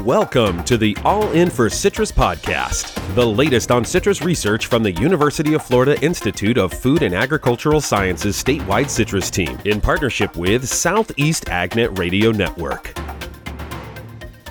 Welcome to the All In for Citrus podcast, the latest on citrus research from the University of Florida Institute of Food and Agricultural Sciences statewide citrus team in partnership with Southeast AgNet Radio Network.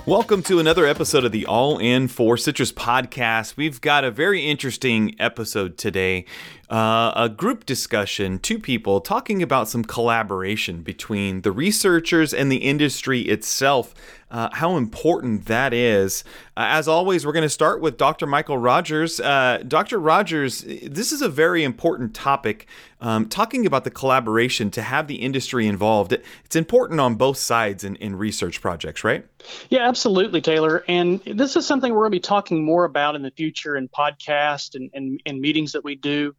Welcome to another episode of the All In for Citrus podcast. We've got a very interesting episode today. Uh, a group discussion, two people talking about some collaboration between the researchers and the industry itself uh, how important that is. Uh, as always, we're going to start with Dr. Michael Rogers. Uh, Dr. Rogers, this is a very important topic. Um, talking about the collaboration to have the industry involved, it's important on both sides in, in research projects, right? Yeah, absolutely, Taylor. And this is something we're going to be talking more about in the future in podcasts and, and, and meetings that we do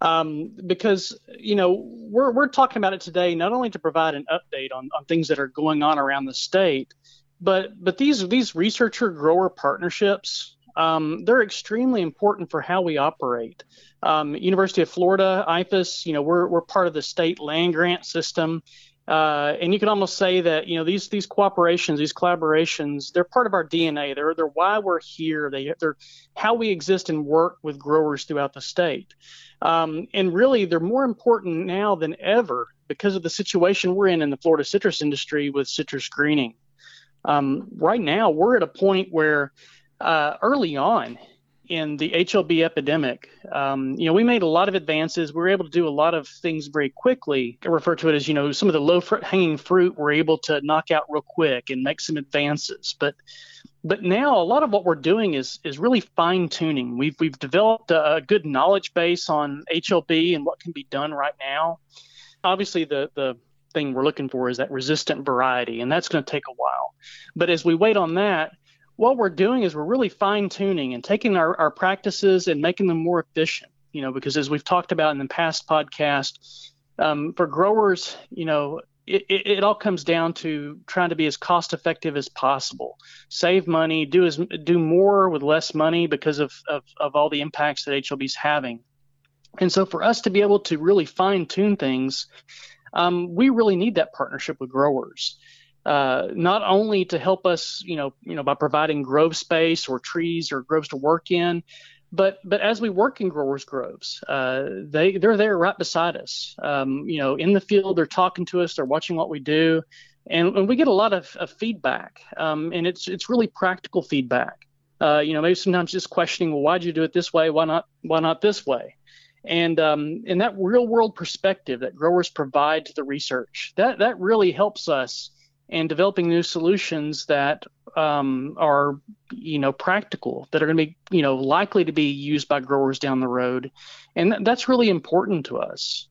um, because you know we're we're talking about it today not only to provide an update on, on things that are going on around the state, but but these these researcher grower partnerships um, they're extremely important for how we operate. Um, University of Florida, IFAS, you know we're we're part of the state land grant system. Uh, and you can almost say that you know these these cooperations, these collaborations, they're part of our DNA. They're they're why we're here. They they're how we exist and work with growers throughout the state. Um, and really, they're more important now than ever because of the situation we're in in the Florida citrus industry with citrus greening. Um, right now, we're at a point where uh, early on in the HLB epidemic, um, you know, we made a lot of advances. We were able to do a lot of things very quickly. I refer to it as, you know, some of the low hanging fruit we're able to knock out real quick and make some advances. But but now a lot of what we're doing is is really fine tuning. We've we've developed a, a good knowledge base on HLB and what can be done right now. Obviously, the the thing we're looking for is that resistant variety, and that's going to take a while. But as we wait on that, what we're doing is we're really fine tuning and taking our, our practices and making them more efficient. You know, because as we've talked about in the past podcast, um, for growers, you know, it, it, it, all comes down to trying to be as cost effective as possible, save money, do as do more with less money because of, of, of all the impacts that HLB is having. And so, for us to be able to really fine tune things, um, we really need that partnership with growers uh, not only to help us, you know, you know, by providing grove space or trees or groves to work in, but but as we work in growers groves, uh, they they're there right beside us. Um, you know, in the field, they're talking to us, they're watching what we do, and, and we get a lot of, of feedback, um, and it's it's really practical feedback. Uh, you know, maybe sometimes just questioning, well, why'd you do it this way? Why not why not this way? And um, and that real world perspective that growers provide to the research that that really helps us and developing new solutions that um, are you know practical that are going to be you know likely to be used by growers down the road. And th- that's really important to us.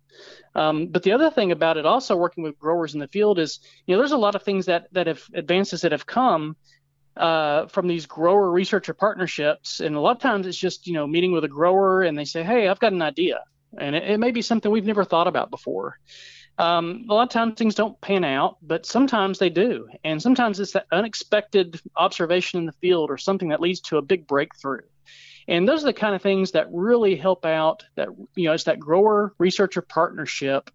Um, but the other thing about it also working with growers in the field is you know there's a lot of things that that have advances that have come uh, from these grower researcher partnerships. And a lot of times it's just you know meeting with a grower and they say hey i've got an idea. And it, it may be something we've never thought about before um, a lot of times things don't pan out, but sometimes they do. And sometimes it's that unexpected observation in the field or something that leads to a big breakthrough. And those are the kind of things that really help out that, you know, it's that grower researcher partnership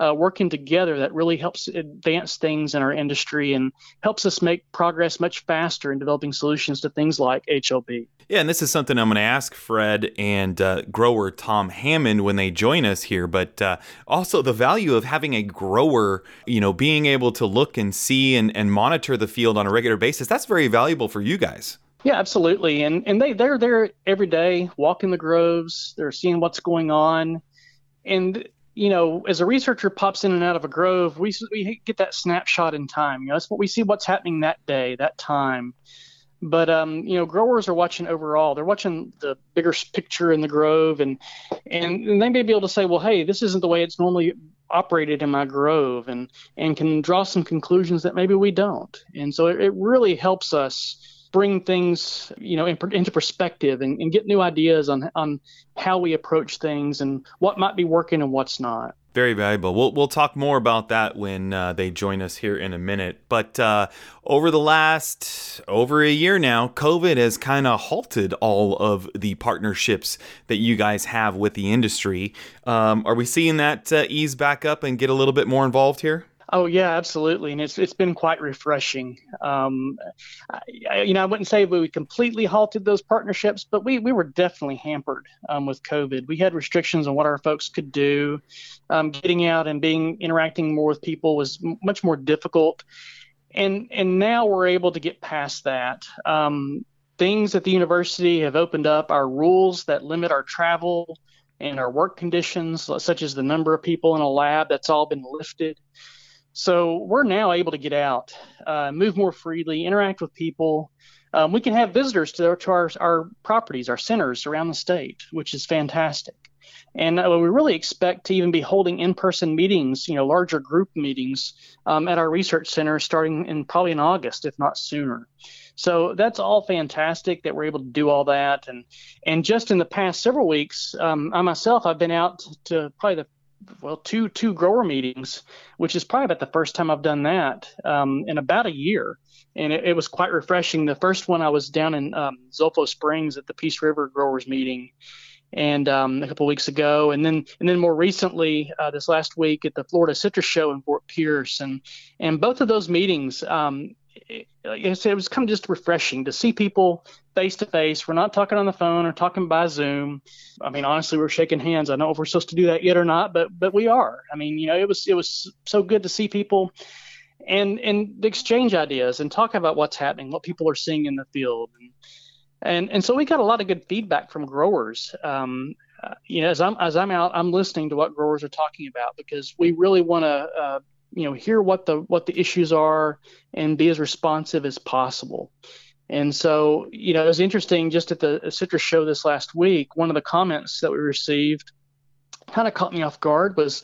uh, working together that really helps advance things in our industry and helps us make progress much faster in developing solutions to things like HLB. Yeah, and this is something I'm going to ask Fred and uh, grower Tom Hammond when they join us here, but uh, also the value of having a grower, you know, being able to look and see and, and monitor the field on a regular basis. That's very valuable for you guys. Yeah, absolutely. And and they they're there every day, walking the groves. They're seeing what's going on, and you know, as a researcher pops in and out of a grove, we, we get that snapshot in time. You know, that's what we see what's happening that day, that time. But um, you know, growers are watching overall. They're watching the bigger picture in the grove, and, and and they may be able to say, well, hey, this isn't the way it's normally operated in my grove, and and can draw some conclusions that maybe we don't. And so it, it really helps us bring things you know in, into perspective and, and, get new ideas on on how we approach things and what might be working and what's not very valuable. We'll we'll talk more about that when uh, they join us here in a minute. But uh, over the last over a year now, COVID has kind of halted all of the partnerships that you guys have with the industry. Um, are we seeing that uh, ease back up and get a little bit more involved here? Oh yeah, absolutely, and it's it's been quite refreshing. Um, I, you know, I wouldn't say we completely halted those partnerships, but we we were definitely hampered um, with COVID. We had restrictions on what our folks could do. Um, getting out and being interacting more with people was m- much more difficult, and and now we're able to get past that. Um, things at the university have opened up. Our rules that limit our travel and our work conditions, such as the number of people in a lab, that's all been lifted. So we're now able to get out, uh, move more freely, interact with people. Um, we can have visitors to, to our, our properties, our centers around the state, which is fantastic. And uh, we really expect to even be holding in-person meetings, you know, larger group meetings um, at our research center starting in probably in August, if not sooner. So that's all fantastic that we're able to do all that. And and just in the past several weeks, um, I myself I've been out to probably the well two two grower meetings, which is probably about the first time I've done that um, in about a year, and it, it, was quite refreshing. The first one I was down in um, Zolfo Springs at the Peace River Growers meeting, and um, a couple weeks ago, and then and then more recently uh, this last week at the Florida Citrus Show in Fort Pierce, and and both of those meetings, um, like I said, it was kind of just refreshing to see people face to face. We're not talking on the phone or talking by Zoom. I mean, honestly, we're shaking hands. I don't know if we're supposed to do that yet or not, but but we are. I mean, you know, it was it was so good to see people and and exchange ideas and talk about what's happening, what people are seeing in the field, and and and so we got a lot of good feedback from growers. Um, uh, you know, as I'm as I'm out, I'm listening to what growers are talking about because we really want to uh, you know hear what the what the issues are and be as responsive as possible. And so you know it was interesting just at the citrus show this last week one of the comments that we received kind of caught me off guard was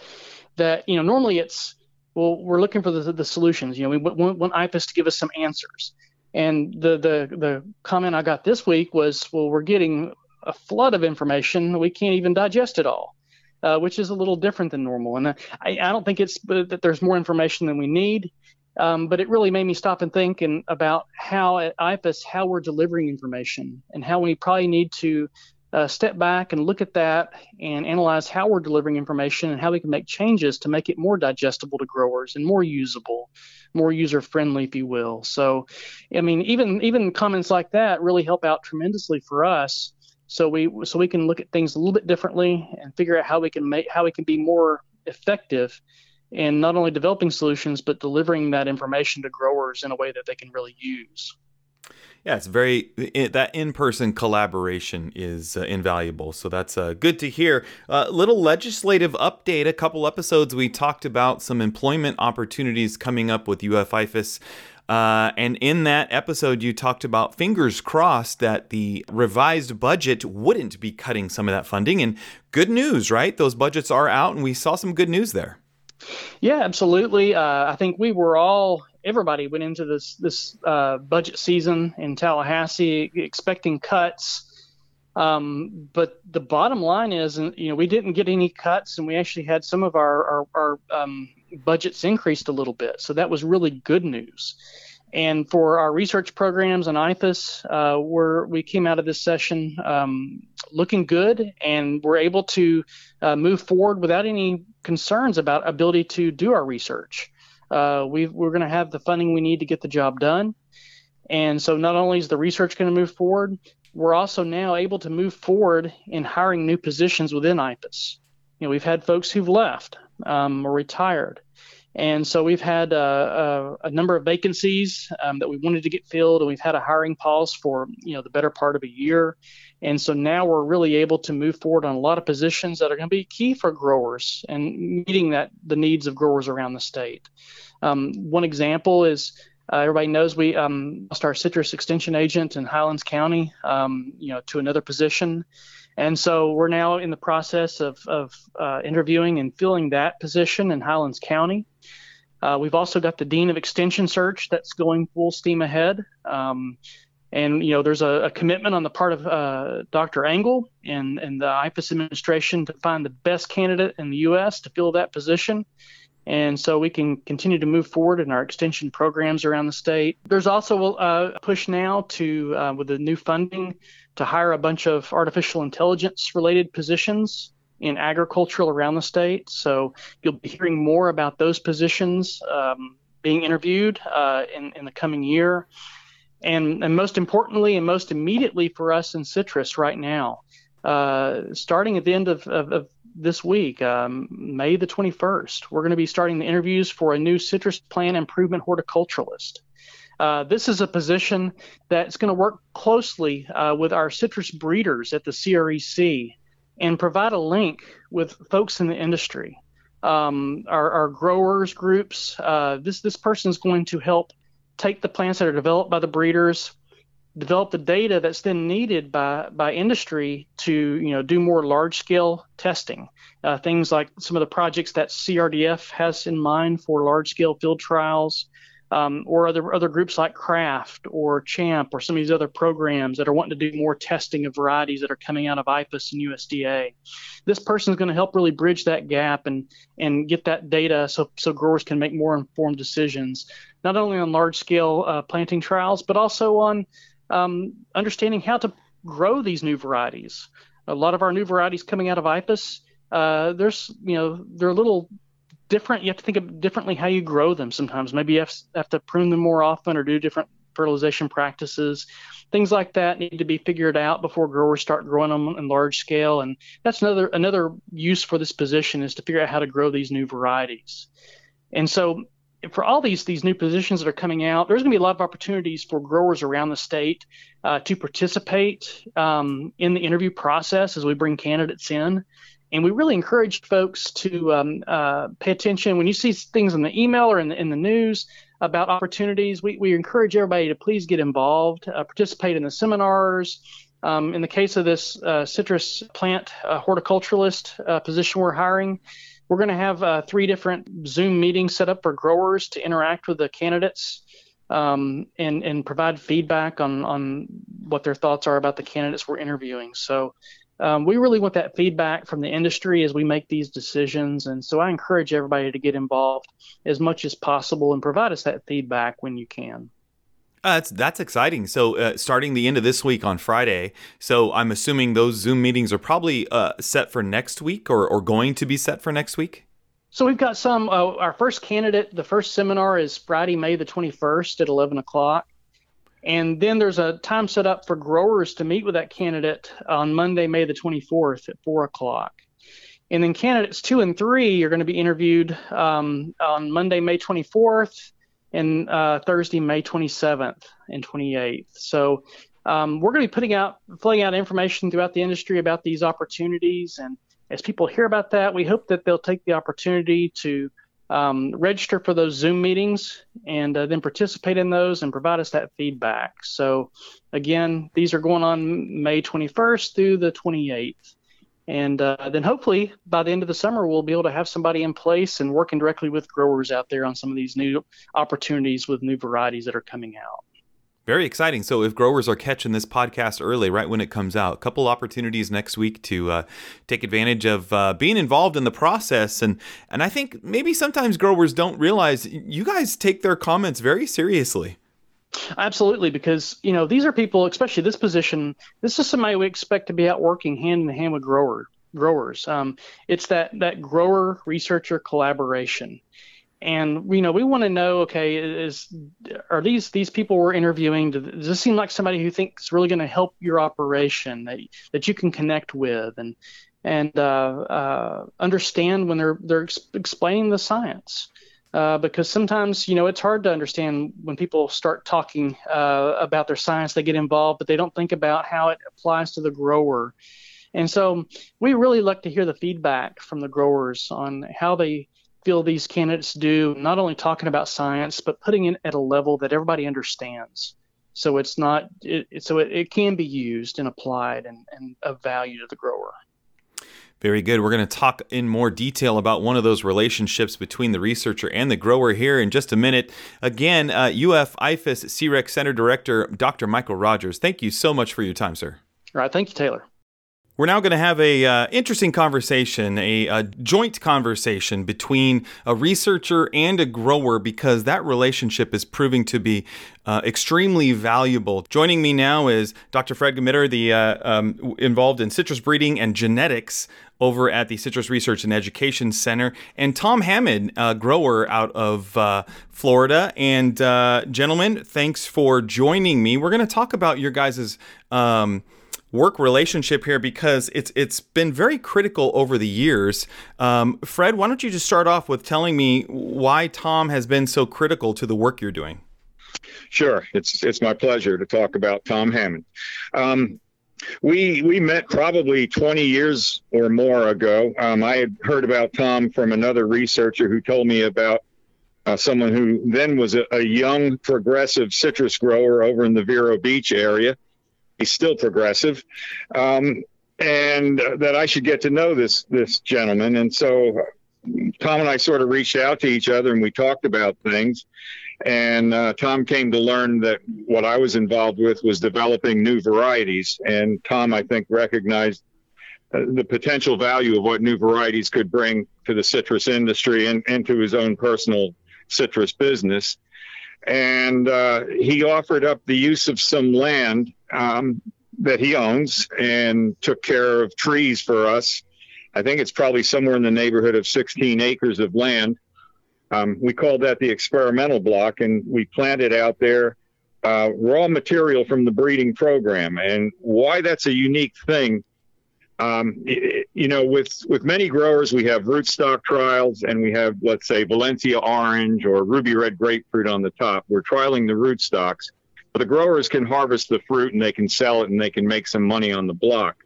that you know normally it's well we're looking for the, the solutions. You know we want, want to give us some answers. And the the the comment I got this week was well we're getting a flood of information. We can't even digest it all uh, which is a little different than normal. And I, I don't think it's that there's more information than we need, um, but it really made me stop and think and about how at IFAS how we're delivering information and how we probably need to uh, step back and look at that and analyze how we're delivering information and how we can make changes to make it more digestible to growers and more usable, more user friendly, if you will. So, I mean, even even comments like that really help out tremendously for us so we so we can look at things a little bit differently and figure out how we can make how we can be more effective in not only developing solutions but delivering that information to growers in a way that they can really use. Yeah, it's very it, that in-person collaboration is uh, invaluable. So that's uh, good to hear. A uh, little legislative update. A couple episodes we talked about some employment opportunities coming up with UF-IFAS. Uh, and in that episode, you talked about fingers crossed that the revised budget wouldn't be cutting some of that funding. And good news, right? Those budgets are out, and we saw some good news there. Yeah, absolutely. Uh, I think we were all everybody went into this this uh, budget season in Tallahassee expecting cuts. Um, but the bottom line is, you know, we didn't get any cuts, and we actually had some of our our, our um, budgets increased a little bit. So that was really good news. And for our research programs on IFAS, uh, we're, we came out of this session um, looking good, and we're able to uh, move forward without any concerns about ability to do our research. Uh, we are going to have the funding we need to get the job done. And so not only is the research going to move forward, we're also now able to move forward in hiring new positions within IFAS. You know, we've had folks who've left um, or retired. And so we've had uh, a, a, number of vacancies um, that we wanted to get filled, and we've had a hiring pause for you know the better part of a year. And so now we're really able to move forward on a lot of positions that are going to be key for growers and meeting that the needs of growers around the state. Um, one example is uh, everybody knows we um, lost our citrus extension agent in Highlands County, um, you know, to another position. And so we're now in the process of, of uh, interviewing and filling that position in Highlands County. Uh, we've also got the Dean of Extension search that's going full steam ahead. Um, and, you know, there's a, a, commitment on the part of uh, Dr. Angle and, and the IFAS administration to find the best candidate in the U.S. to fill that position. And so we can continue to move forward in our extension programs around the state. There's also uh, a push now to, uh, with the new funding, to hire a bunch of artificial intelligence related positions in agricultural around the state. So you'll be hearing more about those positions um, being interviewed uh, in, in the coming year. And, and most importantly, and most immediately for us in citrus right now, uh, starting at the end of, of, of this week, um, May the 21st, we're going to be starting the interviews for a new citrus plant improvement horticulturalist. Uh, this is a position that's going to work closely uh, with our citrus breeders at the CREC and provide a link with folks in the industry, um, our, our, growers groups. Uh, this this person is going to help take the plants that are developed by the breeders, develop the data that's then needed by by industry to you know do more large scale testing. Uh, things like some of the projects that CRDF has in mind for large scale field trials um, or other other groups like Craft or Champ or some of these other programs that are wanting to do more testing of varieties that are coming out of IFAS and USDA. This person is going to help really bridge that gap and and get that data so so growers can make more informed decisions, not only on large scale uh, planting trials but also on um, understanding how to grow these new varieties. A lot of our new varieties coming out of IFAS, uh, there's you know they're a little different. You have to think of differently how you grow them. Sometimes maybe you have, have to prune them more often or do different fertilization practices. Things like that need to be figured out before growers start growing them in large scale. And that's another another use for this position is to figure out how to grow these new varieties. And so for all these these new positions that are coming out, there's going to be a lot of opportunities for growers around the state uh, to participate um, in the interview process as we bring candidates in. And we really encourage folks to um, uh, pay attention when you see things in the email or in the, in the news about opportunities. We, we encourage everybody to please get involved, uh, participate in the seminars. Um, in the case of this uh, citrus plant uh, horticulturalist uh, position we're hiring, we're going to have three different Zoom meetings set up for growers to interact with the candidates um, and and provide feedback on on what their thoughts are about the candidates we're interviewing. So um, we really want that feedback from the industry as we make these decisions. And so I encourage everybody to get involved as much as possible and provide us that feedback when you can. Uh, that's that's exciting. So, uh, starting the end of this week on Friday. So, I'm assuming those Zoom meetings are probably uh, set for next week, or, or going to be set for next week. So we've got some. Uh, our first candidate, the first seminar is Friday, May the 21st at 11 o'clock. And then there's a time set up for growers to meet with that candidate on Monday, May the 24th at 4 o'clock. And then candidates two and three are going to be interviewed um, on Monday, May 24th and uh, Thursday, May 27th and 28th. So um, we're going to be putting out, filling out information throughout the industry about these opportunities. And as people hear about that, we hope that they'll take the opportunity to um, register for those Zoom meetings and uh, then participate in those and provide us that feedback. So, again, these are going on May 21st through the 28th. And uh, then hopefully by the end of the summer, we'll be able to have somebody in place and working directly with growers out there on some of these new opportunities with new varieties that are coming out. Very exciting. So, if growers are catching this podcast early, right when it comes out, a couple opportunities next week to uh, take advantage of uh, being involved in the process. And and I think maybe sometimes growers don't realize you guys take their comments very seriously. Absolutely, because you know these are people, especially this position. This is somebody we expect to be out working hand in hand with grower growers. Um, it's that that grower researcher collaboration and you know we want to know okay is are these these people we're interviewing does this seem like somebody who thinks really going to help your operation that, that you can connect with and and uh, uh, understand when they're they're ex- explaining the science? Uh, because sometimes you know it's hard to understand when people start talking uh, about their science they get involved but they don't think about how it applies to the grower. And so we really like to hear the feedback from the growers on how they feel these candidates do, not only talking about science, but putting it at a level that everybody understands. So it's not, it, so it, it can be used and applied and, and of value to the grower. Very good. We're going to talk in more detail about one of those relationships between the researcher and the grower here in just a minute. Again, uh, UF IFAS CREC Center Director, Dr. Michael Rogers, thank you so much for your time, sir. All right. Thank you, Taylor. We're now going to have a uh, interesting conversation, a, a, joint conversation between a researcher and a grower because that relationship is proving to be uh, extremely valuable. Joining me now is Dr. Fred Gmitter, the uh, um, involved in citrus breeding and genetics over at the Citrus Research and Education Center, and Tom Hammond, a grower out of uh, Florida. And uh, gentlemen, thanks for joining me. We're going to talk about your guys' um, work relationship here because it's it's been very critical over the years. Um, Fred, why don't you just start off with telling me why Tom has been so critical to the work you're doing? Sure, it's it's my pleasure to talk about Tom Hammond. Um, we we met probably 20 years or more ago. Um, I had heard about Tom from another researcher who told me about uh, someone who then was a, a, young progressive citrus grower over in the Vero Beach area he's still progressive, um, and uh, that I should get to know this this gentleman. And so Tom and I sort of reached out to each other and we talked about things. And uh, Tom came to learn that what I was involved with was developing new varieties. And Tom, I think, recognized uh, the potential value of what new varieties could bring to the citrus industry and, and to his own personal citrus business and uh, he offered up the use of some land um, that he owns and took care of trees for us. I think it's probably somewhere in the neighborhood of 16 acres of land. Um, we called that the experimental block, and we planted out there uh, raw material from the breeding program. And why that's a unique thing um, you know, with with many growers, we have rootstock trials, and we have, let's say, Valencia orange or ruby red grapefruit on the top. We're trialing the rootstocks, the growers can harvest the fruit and they can sell it and they can make some money on the block.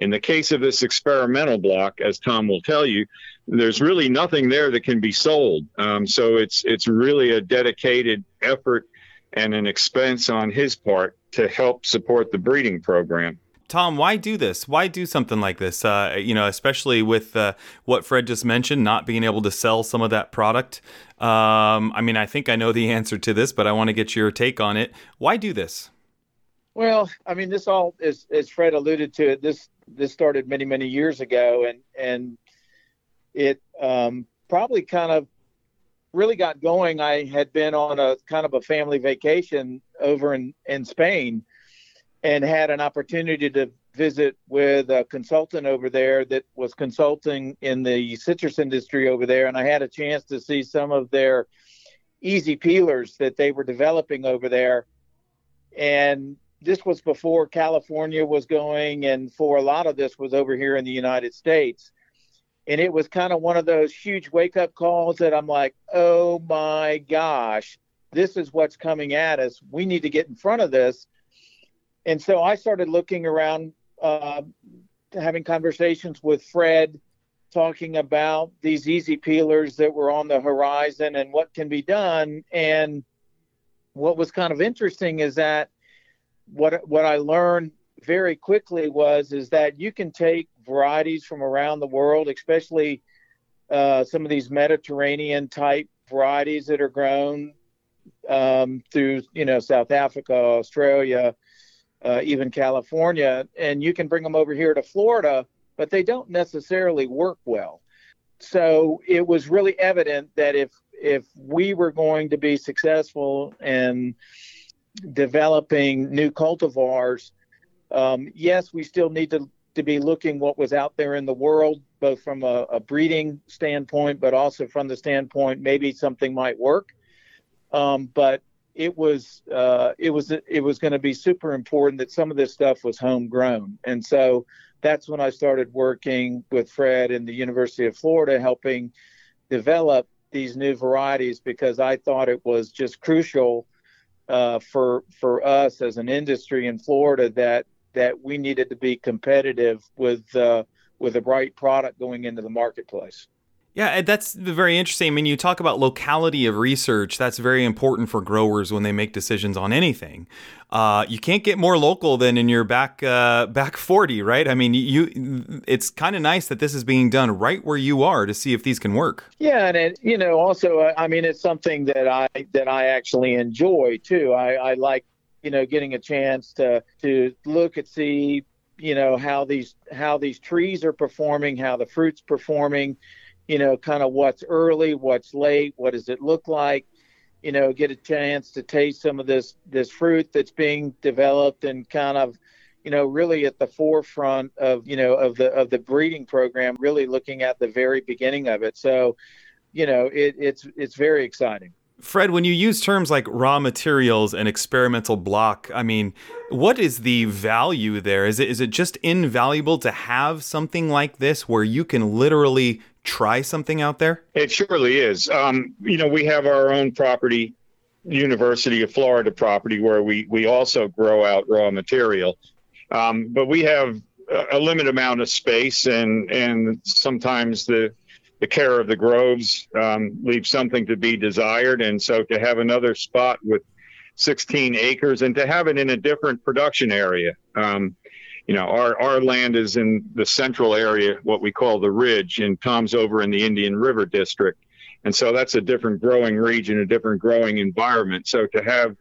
In the case of this experimental block, as Tom will tell you, there's really nothing there that can be sold. Um, so it's it's really a dedicated effort and an expense on his part to help support the breeding program. Tom, why do this? Why do something like this? Uh, you know, especially with uh, what Fred just mentioned, not being able to sell some of that product. Um, I mean, I think I know the answer to this, but I want to get your take on it. Why do this? Well, I mean, this all is, as Fred alluded to it. This this started many many years ago, and and it um, probably kind of really got going. I had been on a kind of a family vacation over in in Spain and had an opportunity to visit with a consultant over there that was consulting in the citrus industry over there. And I had a chance to see some of their easy peelers that they were developing over there. And this was before California was going, and for a lot of this was over here in the United States. And it was kind of one of those huge wake up calls that I'm like, oh my gosh, this is what's coming at us. We need to get in front of this and so I started looking around, uh, having conversations with Fred, talking about these easy peelers that were on the horizon and what can be done. And what was kind of interesting is that what what I learned very quickly was is that you can take varieties from around the world, especially uh, some of these Mediterranean type varieties that are grown um, through you know South Africa, Australia, uh, even California, and you can bring them over here to Florida, but they don't necessarily work well. So it was really evident that if if we were going to be successful in developing new cultivars, um, yes, we still need to to be looking what was out there in the world, both from a, a breeding standpoint, but also from the standpoint maybe something might work. Um, but it was uh, it was it was going to be super important that some of this stuff was homegrown, and so that's when I started working with Fred in the University of Florida, helping develop these new varieties because I thought it was just crucial uh, for for us as an industry in Florida that that we needed to be competitive with uh, with a bright product going into the marketplace. Yeah, that's very interesting. I mean, you talk about locality of research. That's very important for growers when they make decisions on anything. Uh, you can't get more local than in your back uh, back forty, right? I mean, you. It's kind of nice that this is being done right where you are to see if these can work. Yeah, and it, you know, also, uh, I mean, it's something that I that I actually enjoy too. I, I like, you know, getting a chance to to look at see you know how these how these trees are performing, how the fruits performing, you know, kind of what's early, what's late, what does it look like, you know, get a chance to taste some of this this fruit that's being developed and kind of you know really at the forefront of you know of the of the breeding program really looking at the very beginning of it so you know it, it's it's very exciting Fred, when you use terms like raw materials and experimental block, I mean, what is the value there? Is it is it just invaluable to have something like this where you can literally try something out there? It surely is. Um, you know, we have our own property, University of Florida property, where we we also grow out raw material, um, but we have a limited amount of space, and and sometimes the the care of the groves um, leaves something to be desired. And so to have another spot with 16 acres and to have it in a different production area. Um, you know, our, our land is in the central area, what we call the ridge, and Tom's over in the Indian River District. And so that's a different growing region, a different growing environment. So to have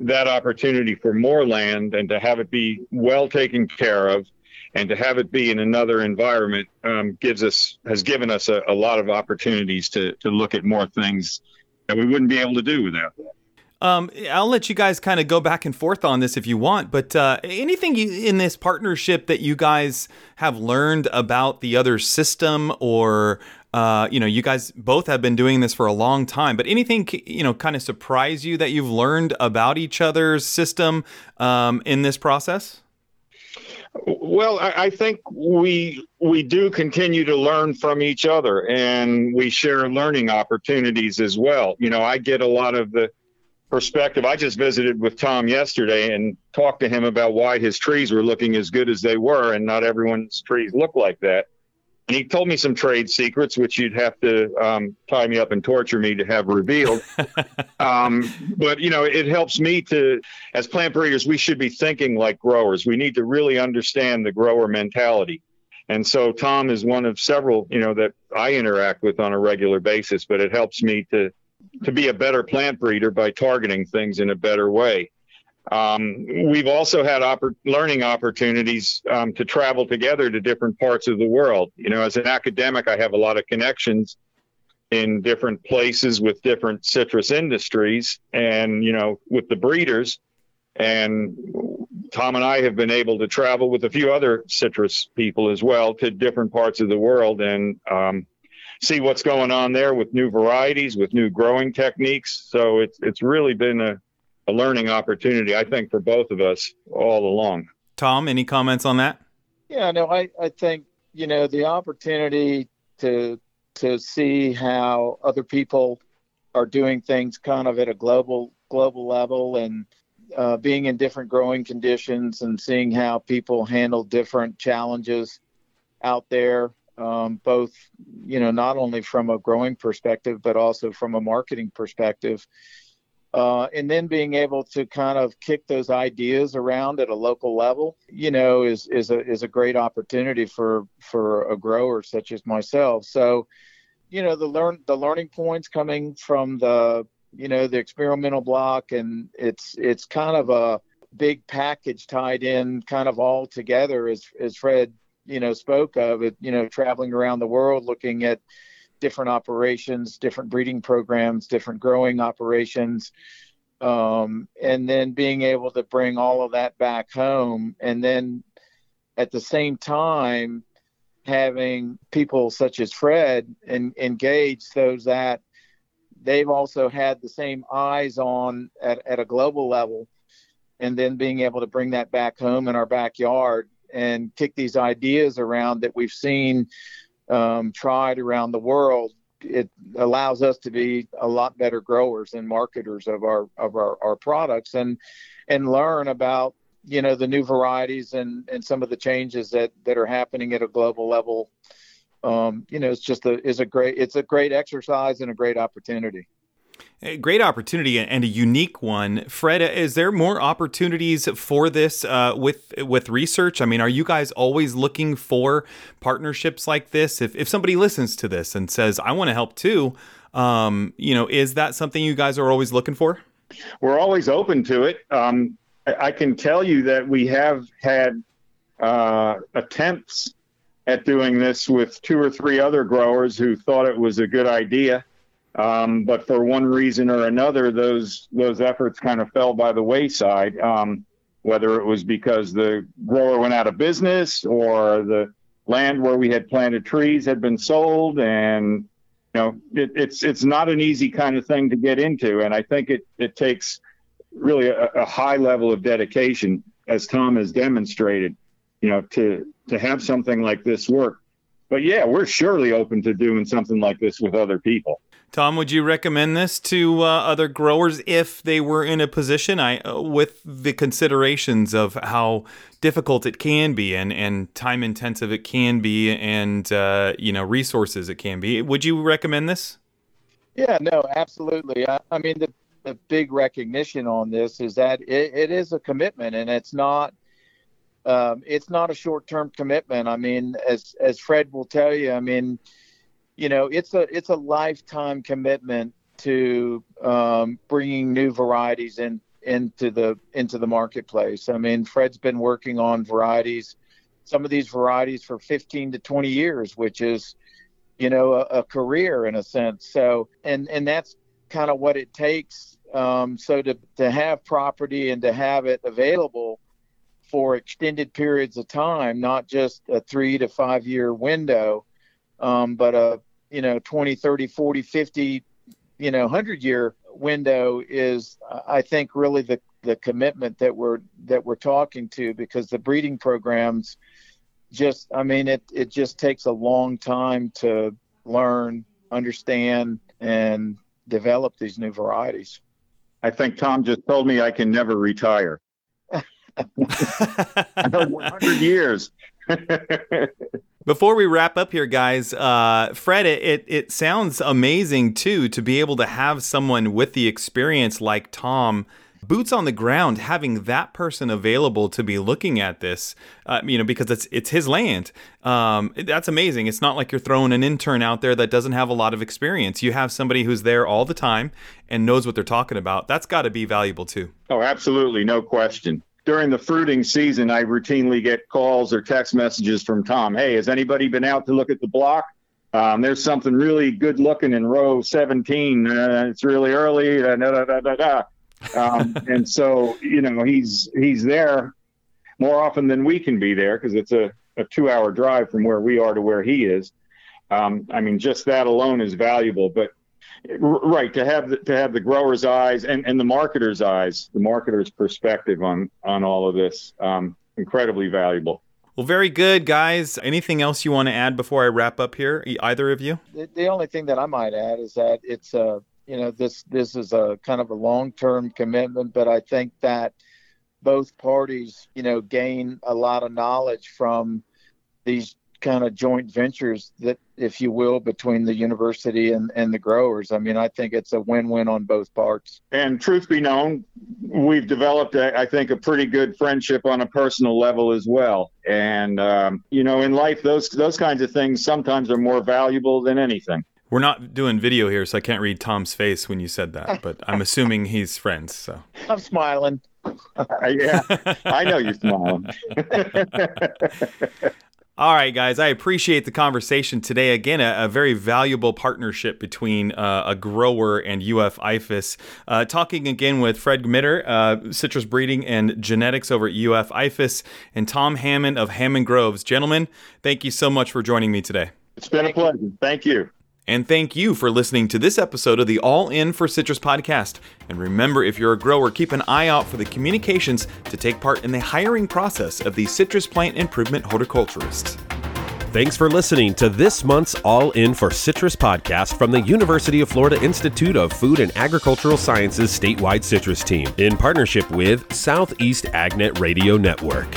that opportunity for more land and to have it be well taken care of and to have it be in another environment um, gives us has given us a, a, lot of opportunities to to look at more things that we wouldn't be able to do without that. Um, I'll let you guys kind of go back and forth on this if you want, but uh, anything in this partnership that you guys have learned about the other system, or uh, you know, you guys both have been doing this for a long time, but anything you know kind of surprise you that you've learned about each other's system um, in this process? Well, I, think we we do continue to learn from each other, and we share learning opportunities as well. You know, I get a lot of the perspective. I just visited with Tom yesterday and talked to him about why his trees were looking as good as they were, and not everyone's trees look like that. And he told me some trade secrets, which you'd have to um, tie me up and torture me to have revealed. um, but, you know, it helps me to, as plant breeders, we should be thinking like growers. We need to really understand the grower mentality. And so Tom is one of several, you know, that I interact with on a regular basis, but it helps me to, to be a better plant breeder by targeting things in a better way. Um, we've also had oppor- learning opportunities um, to travel together to different parts of the world. You know, as an academic, I have a lot of connections in different places with different citrus industries and, you know, with the breeders. And Tom and I have been able to travel with a few other citrus people as well to different parts of the world and um, see what's going on there with new varieties, with new growing techniques. So it's, it's really been a, a learning opportunity, I think, for both of us all along. Tom, any comments on that? Yeah, no, I, I think, you know, the opportunity to to see how other people are doing things kind of at a global global level and uh, being in different growing conditions and seeing how people handle different challenges out there um, both you know not only from a growing perspective but also from a marketing perspective uh, and then being able to kind of kick those ideas around at a local level, you know, is is a is a great opportunity for for a grower such as myself. So, you know, the learn the learning points coming from the you know the experimental block, and it's it's kind of a big package tied in, kind of all together, as as Fred you know spoke of it. You know, traveling around the world looking at different operations, different breeding programs, different growing operations, um, and then being able to bring all of that back home, and then at the same time having people such as Fred and engage so that they've also had the same eyes on at, at a global level, and then being able to bring that back home in our backyard and kick these ideas around that we've seen um, tried around the world, it allows us to be a lot better growers and marketers of our of our, our products and and learn about you know the new varieties and and some of the changes that that are happening at a global level. Um, you know it's just a is a great it's a great exercise and a great opportunity a great opportunity and a unique one. Fred, is there more opportunities for this uh, with with research? I mean, are you guys always looking for partnerships like this? If, if somebody listens to this and says, I want to help too, um, you know, is that something you guys are always looking for? We're always open to it. Um, I, can tell you that we have had uh, attempts at doing this with two or three other growers who thought it was a good idea. Um, but for one reason or another, those those efforts kind of fell by the wayside. Um, whether it was because the grower went out of business or the land where we had planted trees had been sold, and you know, it, it's it's not an easy kind of thing to get into. And I think it it takes really a, a high level of dedication, as Tom has demonstrated, you know, to to have something like this work. But yeah, we're surely open to doing something like this with other people. Tom, would you recommend this to uh, other growers if they were in a position I uh, with the considerations of how difficult it can be and, and time intensive it can be and uh, you know resources it can be? Would you recommend this? Yeah, no, absolutely. I, I mean, the, the big recognition on this is that it, it is a commitment and it's not um, it's not a short term commitment. I mean, as as Fred will tell you, I mean you know, it's a it's a lifetime commitment to um, bringing new varieties in into the into the marketplace. I mean, Fred's been working on varieties, some of these varieties for 15 to 20 years, which is, you know, a, a career in a sense. So, and and that's kind of what it takes. Um, so to to have property and to have it available for extended periods of time, not just a three to five year window, um, but a you know 20 30 40 50 you know 100 year window is i think really the the commitment that we're that we're talking to because the breeding programs just i mean it it just takes a long time to learn understand and develop these new varieties. I think tom just told me i can never retire. 100 years Before we wrap up here, guys, uh, Fred, it, it, it sounds amazing too to be able to have someone with the experience like Tom boots on the ground having that person available to be looking at this uh, you know because it's it's his land. Um, that's amazing. It's not like you're throwing an intern out there that doesn't have a lot of experience. You have somebody who's there all the time and knows what they're talking about. That's got to be valuable too. Oh absolutely. No question during the fruiting season, I routinely get calls or text messages from Tom. Hey, has anybody been out to look at the block? Um, there's something really good looking in row 17. Uh, it's really early. Uh, da, da, da, da, um, and so, you know, he's he's there more often than we can be there because it's a, a two hour drive from where we are to where he is. Um, I mean, just that alone is valuable. But right to have the, to have the grower's eyes and, and the marketer's eyes the marketer's perspective on on all of this um, incredibly valuable. Well very good guys. Anything else you want to add before i wrap up here either of you? The, the only thing that i might add is that it's a you know this this is a kind of a long-term commitment but i think that both parties you know gain a lot of knowledge from these kind of joint ventures that if you will between the university and, and the growers i mean i think it's a win-win on both parts and truth be known we've developed a, I think a pretty good friendship on a personal level as well and um, you know in life those those kinds of things sometimes are more valuable than anything we're not doing video here, so I can't read Tom's face when you said that, but I'm assuming he's friends. So I'm smiling. yeah, I know you're smiling. All right, guys, I appreciate the conversation today. Again, a, a very valuable partnership between uh, a grower and UF IFAS. Uh, talking again with Fred Gmitter, uh, citrus breeding and genetics over at UF IFAS, and Tom Hammond of Hammond Groves. Gentlemen, thank you so much for joining me today. It's been a pleasure. Thank you. And thank you for listening to this episode of the All In for Citrus podcast. And remember, if you're a grower, keep an eye out for the communications to take part in the hiring process of the citrus plant improvement horticulturists. Thanks for listening to this month's All In for Citrus podcast from the University of Florida Institute of Food and Agricultural Sciences statewide citrus team in partnership with Southeast AgNet Radio Network.